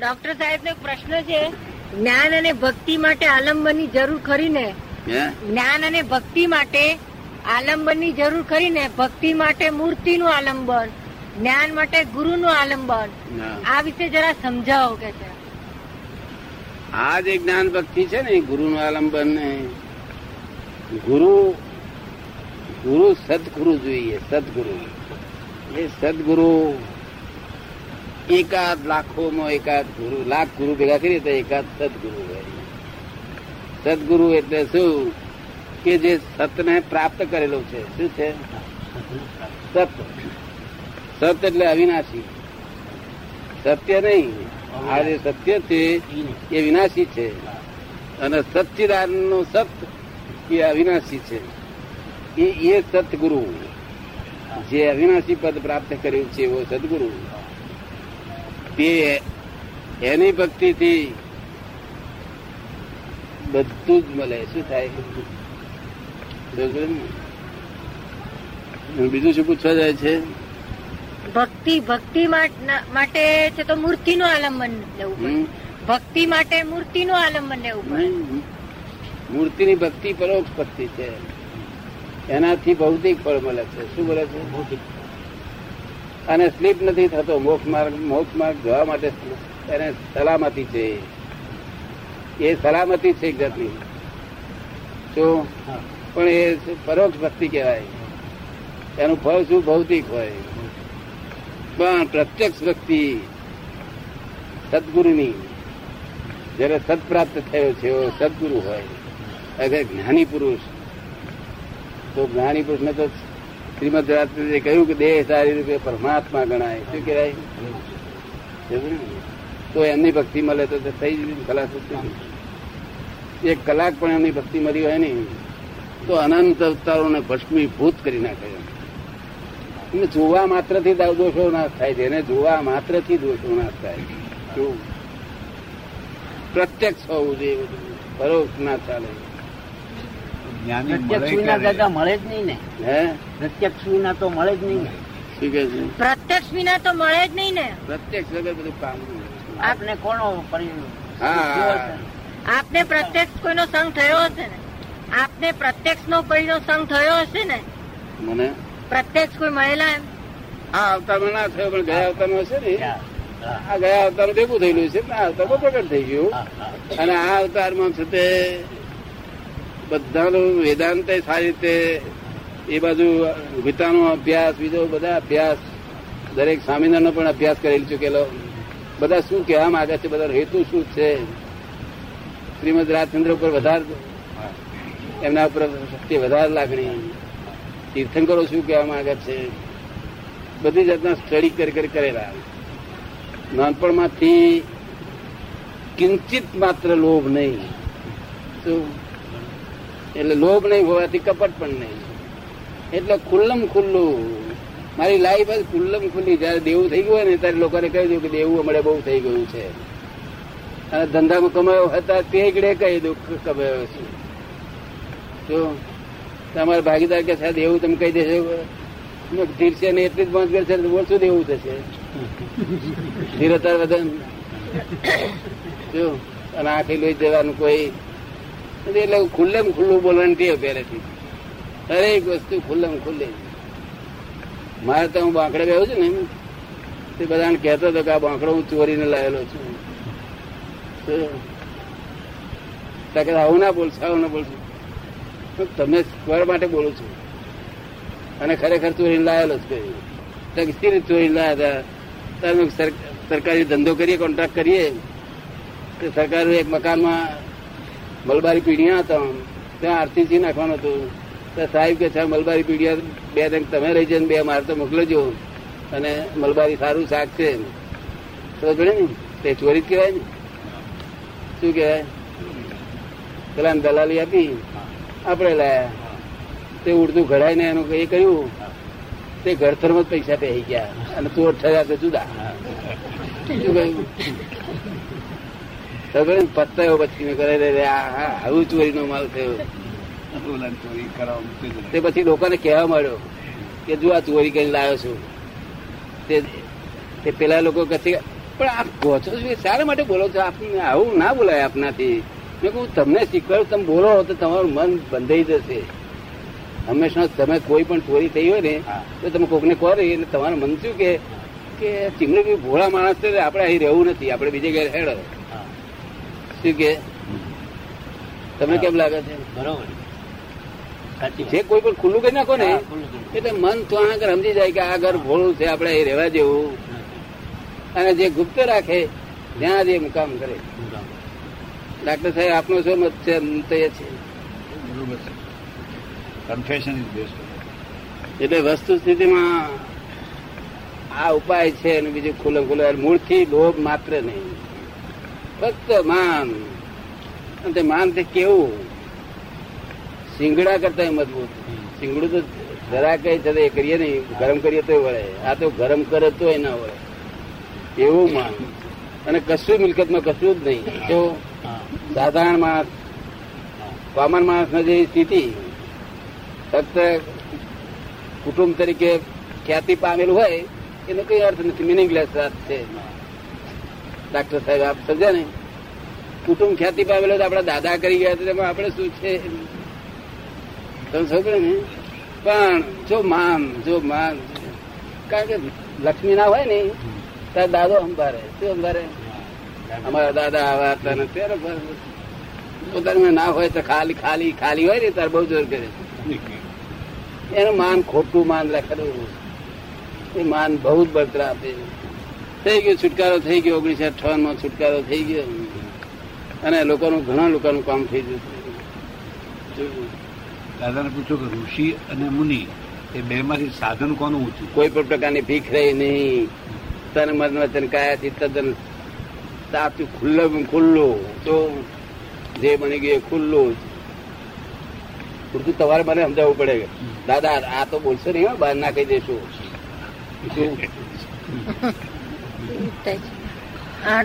Doctor સાહેબ નો પ્રશ્ન છે જ્ઞાન અને ભક્તિ માટે આલંબનની જરૂર ખરી ને જ્ઞાન અને ભક્તિ માટે આલંબનની જરૂર ખરી ને ભક્તિ માટે મૂર્તિનું આલંબન જ્ઞાન માટે ગુરુનું આલંબન. આ વિશે જરા સમજાવો કે છે. આ જે જ્ઞાન ભક્તિ છે ને ગુરુ નું આલંબન ને ગુરુ ગુરુ સદગુરુ જોઈએ સદગુરુ. એ સદગુરુ એકાદ લાખોમાં એકાદ ગુરુ, લાખ ગુરુ ભેગા કરીએ તો એકાદ સદગુરુ હોય. સદગુરુ એટલે શું? કે જે સતને પ્રાપ્ત કરેલો છે. શું છે? સત. સત એટલે અવિનાશી. સત્ય નહીં. આ જે સત્ય છે, એ વિનાશી છે. અને સચ્ચિદાન નો સત એ અવિનાશી છે. એ એ સતગુરુ જે અવિનાશી પદ પ્રાપ્ત કર્યું છે, એવો સદગુરુ. તે એની ભક્તિથી બધું જ મળે. શું થાય? બીજું શું પૂછવા જાય છે? ભક્તિ ભક્તિ માટે છે તો મૂર્તિનું આલંબન લેવું પડે. ભક્તિ માટે મૂર્તિનું આલંબન લેવું મૂર્તિ ની મૂર્તિની ભક્તિ પરોક્ષ ભક્તિ છે. એનાથી ભૌતિક ફળ મળે છે. શું બોલે છે? અને સ્લીપ નથી થતો. મોક્ષ માર્ગ મોક્ષ માર્ગ જવા માટે એને સલામતી છે. એ સલામતી છે જાતની શું? પણ એ પરોક્ષ ભક્તિ કહેવાય. એનું ફળ શું? ભૌતિક હોય. પણ પ્રત્યક્ષ ભક્તિ સદગુરુની. જયારે સદપ્રાપ્ત થયો છે એવો સદગુરુ હોય. અગર જ્ઞાની પુરુષ તો જ્ઞાની પુરુષ ને તો શ્રીમદ રાજચંદ્રે કહ્યું કે દેહ સારી રૂપે પરમાત્મા ગણાય. શું કહેવાય? તો એમની ભક્તિ મળે તો થઈ જ ખલાસ એક કલાક પણ એમની ભક્તિ મળી હોય ને, તો અનંત અવતારોને ભસ્મીભૂત કરી નાખે એને જોવા માત્રથી દોષો નાશ થાય છે. એને જોવા માત્રથી દોષો નાશ થાય. છે પ્રત્યક્ષ હોવું જોઈએ બધું. પરોક્ષ ના ચાલે. પ્રત્યક્ષ વિના મળે જ નહીં ને. હે? પ્રત્યક્ષ વિના તો મળે જ નહીં ને. શું કે છે? પ્રત્યક્ષ વિના તો મળે જ નહીં ને. પ્રત્યક્ષ વગર બધું કામ આપને કોનો આપને પ્રત્યક્ષ કોઈનો સંગ થયો હશે ને? આપને પ્રત્યક્ષ નો કોઈનો સંગ થયો હશે ને? મને? પ્રત્યક્ષ કોઈ મળેલા એમ? આ અવતારમાં ના થયો પણ ગયા અવતારમાં હશે ને. આ ગયા અવતારમાં ભેગું થયેલું છે આ અવતારમાં પ્રગટ થઈ ગયું. અને આ અવતારમાં છે તે બધાનું વેદાંત સારી રીતે એ બાજુ ગીતાનો અભ્યાસ, બીજો બધા અભ્યાસ, દરેક સ્વામિનારાયણનો પણ અભ્યાસ કરેલ ચૂકેલો બધા શું કહેવા માંગે છે? બધા હેતુ શું છે? શ્રીમદ રાજચંદ્ર ઉપર વધારે એમના ઉપર શક્તિ વધારે લાગણી. તીર્થંકરો શું કહેવા માંગે છે? બધી જાતના સ્ટડી કરી કરી કરેલા. નાનપણમાંથી કિંચિત માત્ર લોભ નહીં. શું એટલે લોભ નહીં હોવાથી કપટ પણ નહીં. એટલે ખુલ્લમ ખુલ્લું. મારી લાઈફ જ ખુલ્લમ ખુલ્લી. જયારે દેવું થઈ ગયું ને, ત્યારે લોકોને કહી દઉં કે દેવું હમણાં બહુ થઈ ગયું છે. અને ધંધામાં કમાયો હતા તે ગડે કહી દઉં કમાયો છે. જો તમારા ભાગીદાર કે સાહેબ એવું તમે કહી દેશો. ધીરશે ને એટલી જ પહોંચ છે, તો ઓછું દેવું થશે? ધીરતાર વધન. જો, અને આખી લઈ દેવાનું કોઈ એટલે ખુલ્લેમ ખુલ્લું બોલવાની ટેવ પહેલેથી. દરેક વસ્તુ ખુલ્લેમ ખુલ્લી. મારે તો હું બાંકડે ગયો છું ને તે બધાને કહેતો હતો કે આ બાંકડો હું ચોરીને લાવેલો છું. કે આવું ના બોલશો, આવું ના બોલશો. તમે સ્વર માટે બોલું છું. અને ખરેખર ચોરીને લાવેલો છે સ્થિર ચોરીને લાવ્યા હતા? તમે સરકારી ધંધો કરીએ કોન્ટ્રાક્ટ કરીએ. તો સરકાર એક મકાનમાં મલબારી પીડિયા હતા. ત્યાં આરસીસી નાખવાનું હતું. તો સાહેબ કે છે, મલબારી પીડિયા બે રંગ તમે રહી જઈને બે, મારે તો મોકલજો. અને મલબારી સારું શાક છે. તો જોડે ને, તે ચોરી જ કહેવાય ને. શું કહેવાય? પેલા દલાલી આપી આપણે લાયા. તે ઉડતું ઘડાઈને એનું એ કહ્યું તે ઘડતરમાં જ પૈસા પહેરી ગયા. અને ચોર થયા તો જુદા. શું કહ્યું પત્તાયો પછી મેં કરે આવું ચોરીનો માલ થયો. તે પછી લોકોને કહેવા માંડ્યો કે જો આ ચોરી કરીને લાવ્યો છું. તે તે પેલા લોકો કહે પણ આપ ગોચો છો? શાના માટે બોલો છો? આપને આવું ના બોલાય આપનાથી. મેં કહું તમને શીખવાડું તમે બોલો તો તમારું મન બંધાઈ જશે. હંમેશા તમે કોઈ પણ ચોરી થઈ હોય ને તો તમે કોકને કહો રહી એટલે તમારું મન શું કે કે ચીમડી ભોળા માણસ છે આપણે અહીં રહેવું નથી આપણે બીજે ઘેર હેડો. શું કે? તમને કેમ લાગે છે? બરોબર. જે કોઈ પણ ખુલ્લું કરી નાખો ને. એટલે મન તો આગળ સમજી જાય કે આ ઘર ભોળું છે આપણે એ રહેવા જેવું. અને જે ગુપ્ત રાખે ત્યાં જે મુકામ કરે. ડાક્ટર સાહેબ આપનો શું મત છે? કન્ફેશન એટલે વસ્તુ સ્થિતિમાં આ ઉપાય છે અને બીજું ખુલ્લું ખુલ્લું મૂળથી લોભ માત્ર નહીં. ફક્ત માન. અને તે માન તે કેવું? સિંગડા કરતા મજબૂત. સિંગડું તો જરા કઈ એ કરીએ નહીં, ગરમ કરીએ તો વળે. આ તો ગરમ કરે તો ના વળે. એવું માન. અને કશું મિલકતમાં કશું જ નહીં. હા. સાધારણ માણસ કોમન માણસની જે સ્થિતિ, ફક્ત કુટુંબ તરીકે ખ્યાતિ પામેલું હોય, એનો કઈ અર્થ નથી. મિનિંગલેસ વાત છે. ડાક્ટર સાહેબ, આપ સમજ્યા ને? કુટુંબ ખ્યાતિ પામેલો તો આપડા દાદા કરી ગયા તેમાં આપણે શું છે? તમે સમજો ને? પણ જો માન જો માન કારણ કે લક્ષ્મી ના હોય ને ત્યારે દાદો અંબારે, શું અંબારે? અમારા દાદા આવા હતા ને, ત્યારે પોતાને ના હોય તો ખાલી ખાલી ખાલી હોય ને ત્યારે બહુ જોર કરે. એનું માન ખોટું માન લખેલું એ માન બહુ જ બળતરા આપે થઈ ગયો છુટકારો થઈ ગયો ઓગણીસો અઠાવનમાં છુટકારો થઈ ગયો. અને લોકોનું ઘણા લોકોનું કામ થઈ ગયું. દાદાને પૂછો કે ઋષિ અને મુનિ એ બે માંથી સાધન કોનું ઊંચું કોઈ પણ પ્રકારની ભીખ રહી નહીં. તન મન વચન કાયાથી તદ્દન સાચું ખુલ્લું ખુલ્લું. તો જે બની ગયું ખુલ્લું. પૂરતું તમારે મને સમજાવવું પડે દાદા આ તો બોલશો નહીં હો, બહાર ના કહી દેશું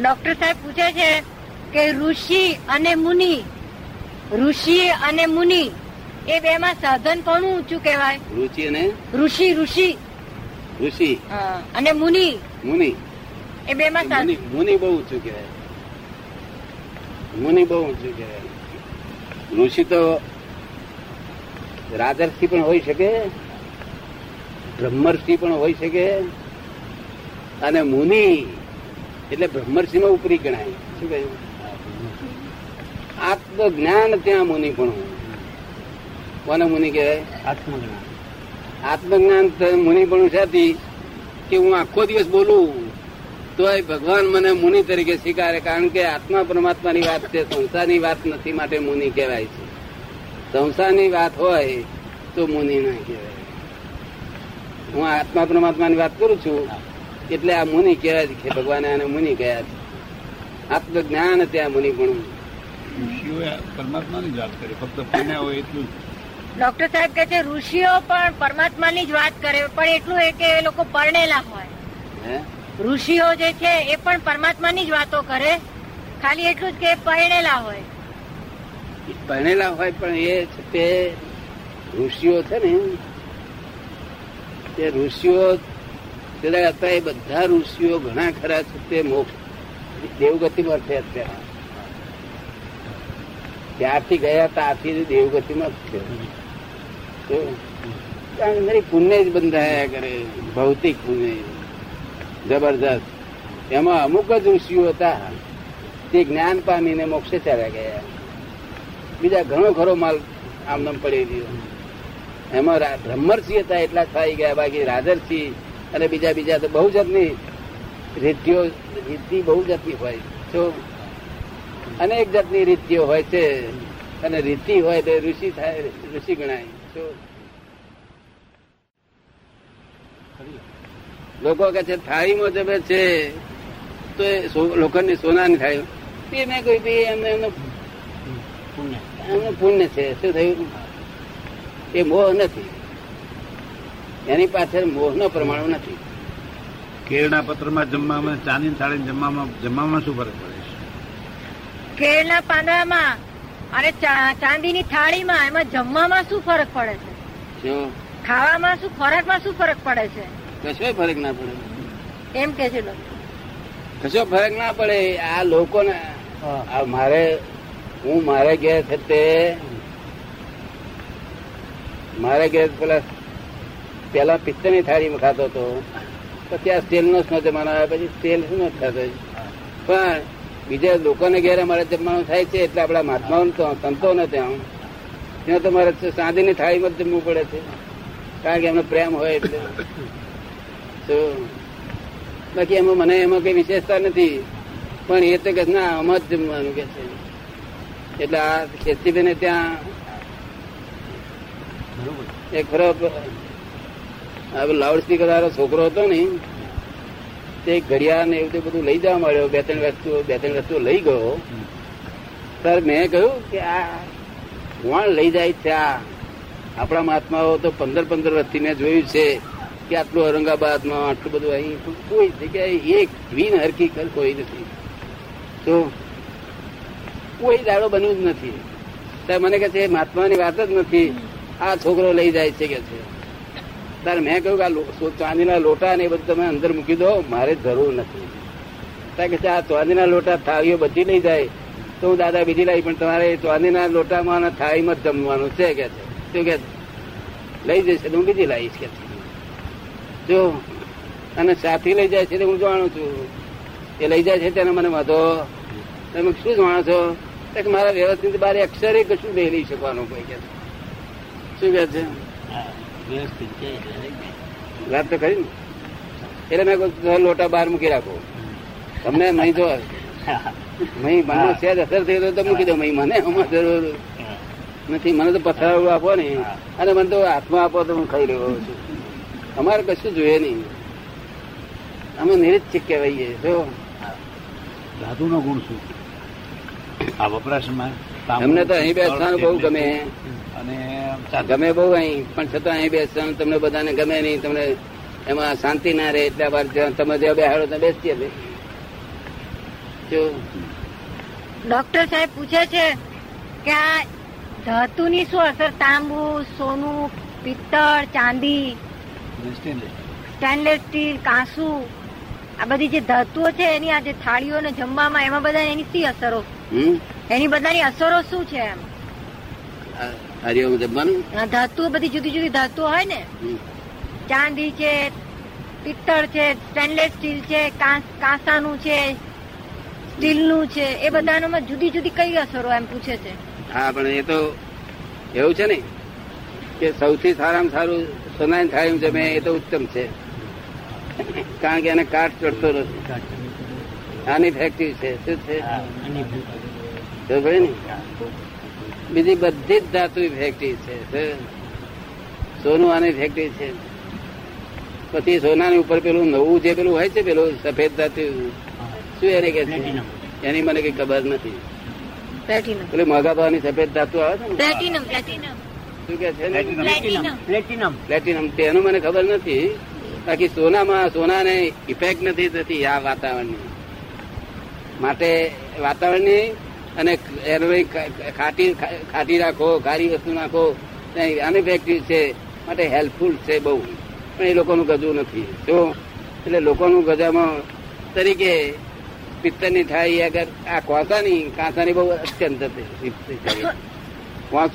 ડોક્ટર સાહેબ પૂછે છે કે ઋષિ અને મુનિ ઋષિ અને મુનિ એ બે માં સાધન કોનું ઊંચું કહેવાય? ઋષિ અને ઋષિ ઋષિ. ઋષિ. અને મુનિ? મુનિ. એ બે માં સાધન મુનિ બહુ ઊંચું કહેવાય. મુનિ બહુ ઊંચું કહેવાય. ઋષિ તો રાજર્ષિ પણ હોઈ શકે બ્રહ્મર્ષિ પણ હોઈ શકે અને મુનિ એટલે બ્રહ્મર્ષિ માં ઉપરી ગણાય. શું કહ્યું આત્મ જ્ઞાન ત્યાં મુનિ પણ કોને મુનિ કહેવાય? આત્મજ્ઞાન. આત્મજ્ઞાન મુનિ પણ સાથી કે હું આખો દિવસ બોલું તોય ભગવાન મને મુનિ તરીકે સ્વીકારે કારણ કે આત્મા પરમાત્માની વાત છે સંસારની વાત નથી માટે મુનિ કહેવાય છે. સંસારની વાત હોય તો મુનિ ના કહેવાય. હું આત્મા પરમાત્માની વાત કરું છું એટલે આ મુનિ કહેવાય છે ભગવાને આને મુનિ કહ્યા છે. આત્મજ્ઞાન ત્યાં મુનિ પણ ઋષિઓએ પરમાત્માની જ વાત કરી ફક્ત પુણ્ય હોય એટલું ડોક્ટર સાહેબ કે છે ઋષિઓ પણ પરમાત્માની જ વાત કરે પણ એટલું એ કે એ લોકો પરણેલા હોય. હે? ઋષિઓ જે છે એ પણ પરમાત્માની જ વાતો કરે. ખાલી એટલું જ કે પરણેલા હોય. પરણેલા હોય પણ એ છે તે ઋષિઓ છે ને તે ઋષિઓ પેલા હતા એ બધા ઋષિઓ ઘણા ખરા છે, તે મોક્ષ. દેવગતિમાં છે. અત્યારે ત્યારથી ગયા ત્યારથી દેવગતિમાં જ છે. પુણ્ય જ બંધાયા કરે, ભૌતિક પુણ્ય. જબરજસ્ત. એમાં અમુક જ ઋષિઓ હતા, તે જ્ઞાન પામીને મોક્ષે ચાલ્યા ગયા. બીજા ઘણો ખરો માલ આમનામ પડી રહ્યો એમાં બ્રહ્મર્ષિ હતા એટલા થઈ ગયા, બાકી રાજર્ષિ અને બીજા બીજા તો બહુ જાતની રીતિઓ રીતિ બહુ જાતની હોય તો અનેક જાતની રીતિઓ હોય છે અને રીતિ હોય તો ઋષિ થાય ઋષિ ગણાય. લોકો કે છે થાળીમાં જમે છે તો એ લોખંડની સોનાની થાળી. એ મેં કહ્યું ભઈ એમને એમનું એમનું પુણ્ય છે. શું થયું? એ મોહ નથી. એની પાછળ મોહનો પ્રમાણ નથી. કેળના પત્રમાં જમવામાં ચાંદીની થાળી જમવામાં જમવામાં શું ફરક પડે છે? કેળના પાંદડામાં અને ચાંદીની થાળીમાં એમાં જમવામાં શું ફરક પડે છે? શું? ખાવામાં શું ખોરાકમાં શું ફરક પડે છે? કશોય ફરક ના પડે. એમ કે છે કશો ફરક ના પડે. આ લોકોને મારે હું મારે ઘેર હતે મારે ઘેર પેલા પેલા પિત્તળની થાળીમાં ખાતો હતો. પછી આ સ્ટીલ નો જમાનો આવ્યો. પછી સ્ટીલ શું ખાતો? પણ બીજા લોકોને ઘેર અમારે જમવાનું થાય છે એટલે આપણા મહાત્માઓ સંતો ને ત્યાં ત્યાં તો મારે સાંજની થાળીમાં જ જમવું પડે છે. કારણ કે એમનો પ્રેમ હોય એટલે. તો બાકી એમાં મને એમાં કઈ વિશેષતા નથી. પણ એ તો કે ના આમાં જ જમવાનું કે છે. એટલે આ ખેતીબેને ત્યાં એક એક ફરો લાઉડ સ્પીકર વાળો છોકરો હતો ને, તે ઘડિયાળ ને એવું બધું લઈ જવા મળ્યો બે ત્રણ વસ્તુઓ બે ત્રણ વસ્તુઓ લઈ ગયો. સર મેં કહ્યું કે આ કોણ લઈ જાય છે આ? આપણા મહાત્માઓ તો પંદર પંદર વર્ષથી મેં જોયું છે કે આટલું ઔરંગાબાદમાં, આટલું બધું અહીં કોઈ જગ્યાએ એક વિન હરકી કર કોઈ નથી. તો કોઈ દાડો બન્યું જ નથી. મને કહે છે મહાત્માની વાત જ નથી. આ છોકરો લઈ જાય છે કે છે? ત્યારે મેં કહ્યું કે આ ચાંદીના લોટા ને એ બધું તમે અંદર મૂકી દો, મારે જરૂર નથી. કારણ કે આ ચાંદીના લોટા થાળીઓ બધી લઈ જાય. તો હું દાદા બીજી લાવી, પણ તમારે ચાંદીના લોટામાં અને થાળીમાં જ જમવાનું છે કે શું કે લઈ જશે તો હું બીજી લાવીશ કે જો અને સાથી લઈ જાય છે તો હું જાણું છું. એ લઈ જાય છે તેને મને વાંધો. તમે શું જાણો છો? કે મારા વ્યવસ્થિત બારે અક્ષરે કશું નહીં લઈ શકવાનું કોઈ કે શું કે છે? વાત તો કરી ને. એટલે મેં લોટા બહાર મૂકી રાખો. તમને નહીં જો. મહી મને સહેજ અસર થઈ તો મૂકી દો મહી મને જરૂર નથી. મને તો પથરાવું આપો ને. અને મને તો હાથમાં આપો તો હું ખાઈ રહ્યો છું. અમારે કશું જોઈએ નહીં. અમે નિરીક્ષક કહેવાઈએ જો. ધાતુનો ગુણ શું? આ વપરાશમાં તાંબુ, અમને તો અહીં બેસવાનું બહુ ગમે. અને ગમે બહુ અહીં પણ છતાં અહીં બેસવાનું તમને બધાને ગમે નહીં. તમને એમાં શાંતિ ના રહે એટલે વાર તમે જ્યાં બેહાડો ત્યાં બેસીએ જો. ડોક્ટર સાહેબ પૂછે છે કે આ ધાતુની શું અસર? તાંબુ સોનું પિત્તળ ચાંદી સ્ટેનલેસ સ્ટીલ. કાંસુ આ બધી જે ધાતુઓ છે એની આ જે થાળીઓ ને જમવામાં એમાં બધા એની શી અસરો? હમ? એની બધાની અસરો શું છે એમ? આ હરિઓમ જમવાનું? આ ધાતુઓ બધી જુદી જુદી ધાતુઓ હોય ને? ચાંદી છે પિત્તળ છે સ્ટેનલેસ સ્ટીલ છે કાંસ- કાંસાનું છે સ્ટીલનું છે એ બધાનોમાં જુદી જુદી કઈ અસરો એમ પૂછે છે? હા પણ એ તો એવું છે ને કે સૌથી સારામાં સારું સોનાની થાળી જમે એ તો ઉત્તમ છે. કારણ કે એને કાટ ચડતો નથી આની ફેક્ટરી છે. શું છે? બીજી બધી જ ધાતુ ફેક્ટરી છે સોનું આની ફેક્ટરી છે. પછી સોનાની ઉપર પેલું નવું જે પેલું હોય છે પેલું સફેદ ધાતુ શું એને કે એની મને કઈ ખબર નથી. પેલું મોઘા ભાવની સફેદ ધાતુ આવે છે પ્લેટિનમ શું કે છે પ્લેટિનમ. પ્લેટિનમ. પ્લેટિનમ. તેનું મને ખબર નથી. બાકી સોનામાં સોનાને ઇફેક્ટ નથી થતી આ વાતાવરણની. માટે વાતાવરણની અને એનો ખાટી ખાટી રાખો, ખારી વસ્તુ નાખો. અનઇફેક્ટિવ છે, માટે હેલ્પફુલ છે બહુ. પણ એ લોકોનું ગજું નથી. જો, એટલે લોકોનું ગજામાં તરીકે પિત્તરની થાય અગર આ કોસાની, કાંસાની બહુ અત્યંત હતી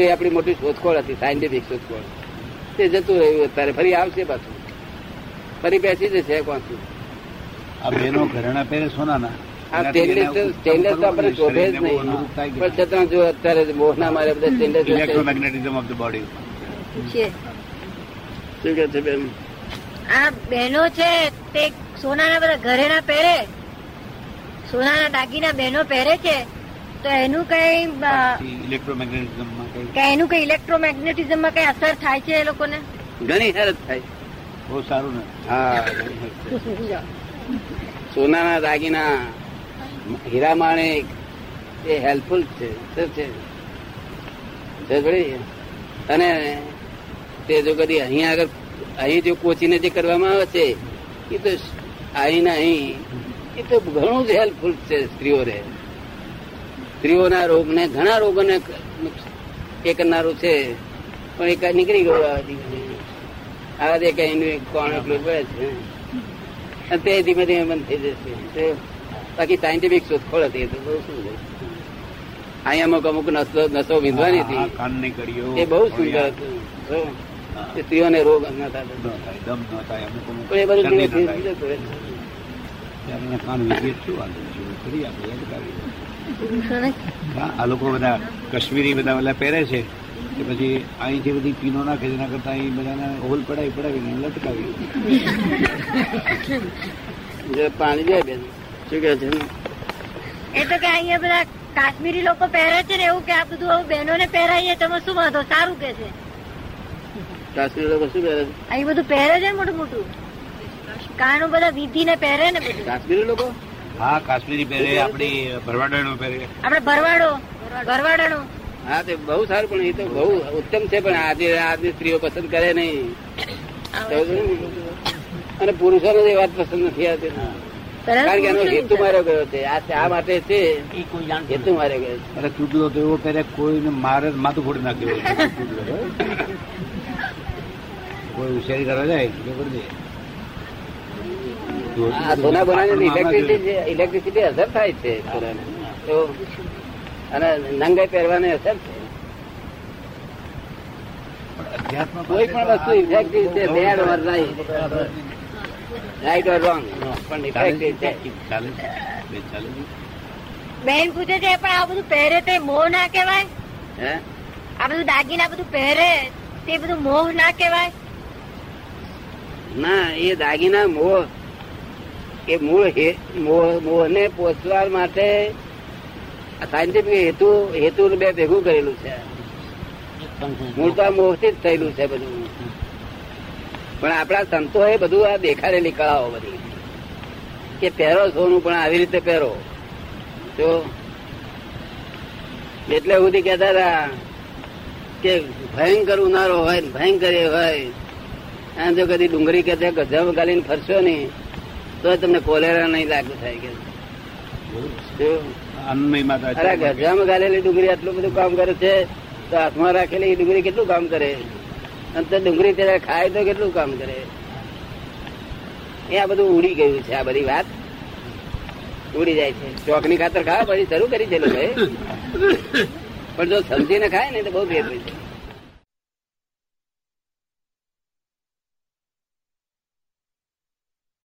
એ આપણી મોટી શોધખોળ હતી સાયન્ટિફિક શોધખોળ. તે જતું રહ્યું અત્યારે, ફરી આવશે પાછું. ફરી બેસી જશે વાંચવું આ બેનો ઘરેણા પહેરે સોનાના. આ સ્ટેનલેસ સ્ટેનલેસ તો આપણે શોભે જ નહીં. અનુરૂપ થાય કે પણ છતાં જો અત્યારે મોહના મારે બધા stainless electromagnetism of the body શું કે છે બેન? આ બહેનો છે તે સોનાના બધા ઘરેણા પહેરે. સોનાના દાગીના બહેનો પહેરે છે. તો એનું કઈ ઇલેક્ટ્રોમેગ્નેટિઝમમાં કઈ? એનું કઈ ઇલેક્ટ્રોમેગ્નેટિઝમમાં કઈ અસર થાય છે એ લોકોને? ઘણી હેરત થાય. બહુ સારું ને. હા. સોનાના દાગીના હીરા માણેક એ હેલ્પફુલ છે અને તે જો કદી અહીંયા આગળ, અહીં જો કોચીને જે કરવામાં આવે છે, એ તો અહીં ને અહીં, એ તો ઘણું જ હેલ્પફુલ છે સ્ત્રીઓને. સ્ત્રીઓના રોગને, ઘણા રોગોને એ કરનારું છે, પણ એક નીકળી ગયું આ રીતે કઈ કોણ એટલું છે. તે ધીમે ધીમે બંધ થઈ જશે. બાકી સાયન્ટિફિક શોધખોળ હતી એ તો બહુ સુંદર અહીંયા અમુક અમુક નસો નસો વિંધવાની હતી. એ બહુ સુંદર હતું. સ્ત્રીઓને રોગ ન થાય. એ બધું શું આ લોકો બધા કાશ્મીરી બધા બધા પહેરે છે કે પછી અહીંથી બધી પીનો નાખે છે એના કરતા અહીં બધાને હોલ પડાવી પડાવીને લટકાવી. પાણી જાય બેન. શું કે છે? એ તો કે અહીંયા બધા કાશ્મીરી લોકો પહેરે છે ને એવું કે આ બધું આવું બહેનોને પહેરાઈએ તમે શું વાંધો? સારું કે છે. કાશ્મીરી લોકો શું પહેરે છે? અહીં બધું પહેરે છે મોટું મોટું? કારણો બધા વિધિ ને પહેરે ને બધું? કાશ્મીરી લોકો? હા કાશ્મીરી પહેરે આપણી ભરવાડાનો પહેરે. આપડે ભરવાડો ભરવાડાનો. હા તે બહુ સારું પણ એ તો બહુ ઉત્તમ છે પણ આજે આજની સ્ત્રીઓ પસંદ કરે નહીં. ને? અને પુરુષોને એ વાત પસંદ નથી આવતી. કારણ કે એનો હેતુ માર્યો ગયો છે. આ શા માટે છે હેતુ માર્યો ગયો છે. અરે ચૂંટલો તો એવો કરે કોઈને મારે માથું ફોડી નાખ્યો કોઈ હોશિયારી કરવા જાય ખબર છે સોના બનાવી ઇલેક્ટ્રિસિટી ઇલેક્ટ્રિસિટી અસર થાય છે તો અને નંગાઈ પહેરવાની અસર છે. કોઈ પણ વસ્તુ ઇફેક્ટિવ છે bad or right or wrong પણ બેન પૂછે છે. પણ આ બધું પહેરે તે મોહ ના કહેવાય? આ બધું દાગીના બધું પહેરે તે બધું મોહ ના કહેવાય? ના એ દાગીના મોહ એ મૂળ મોહ ને પોષવા માટે સાયન્ટિફિક હેતુ હેતુ બે ભેગું કરેલું છે. મૂળ તો મોહથી જ થયેલું છે બધું. પણ આપણા સંતો એ બધું આ દેખાડેલી કળાઓ બધી. કે પહેરો સોનું પણ આવી રીતે પહેરો. તો એટલે સુધી કહેતા હતા કે ભયંકર ઉનાળો હોય ભયંકર એ હોય. અને જો કદી ડુંગળી કે ગજબ ગાલીને ફરશો નહીં તો તમને કોલેરા નહીં લાગુ થાય કે. અરે ગજામાં ગાલેલી ડુંગળી આટલું બધું કામ કરે છે તો હાથમાં રાખેલી ડુંગળી કેટલું કામ કરે? અને તો ડુંગળી ત્યારે ખાય તો કેટલું કામ કરે? એ આ બધું ઉડી ગયું છે, આ બધી વાત. ઉડી જાય છે. ચોકની ખાતર ખાવા પછી શરૂ કરી છે લોકોએ. પણ જો સમજીને ખાય ને તો બહુ ભેદ હોય છે.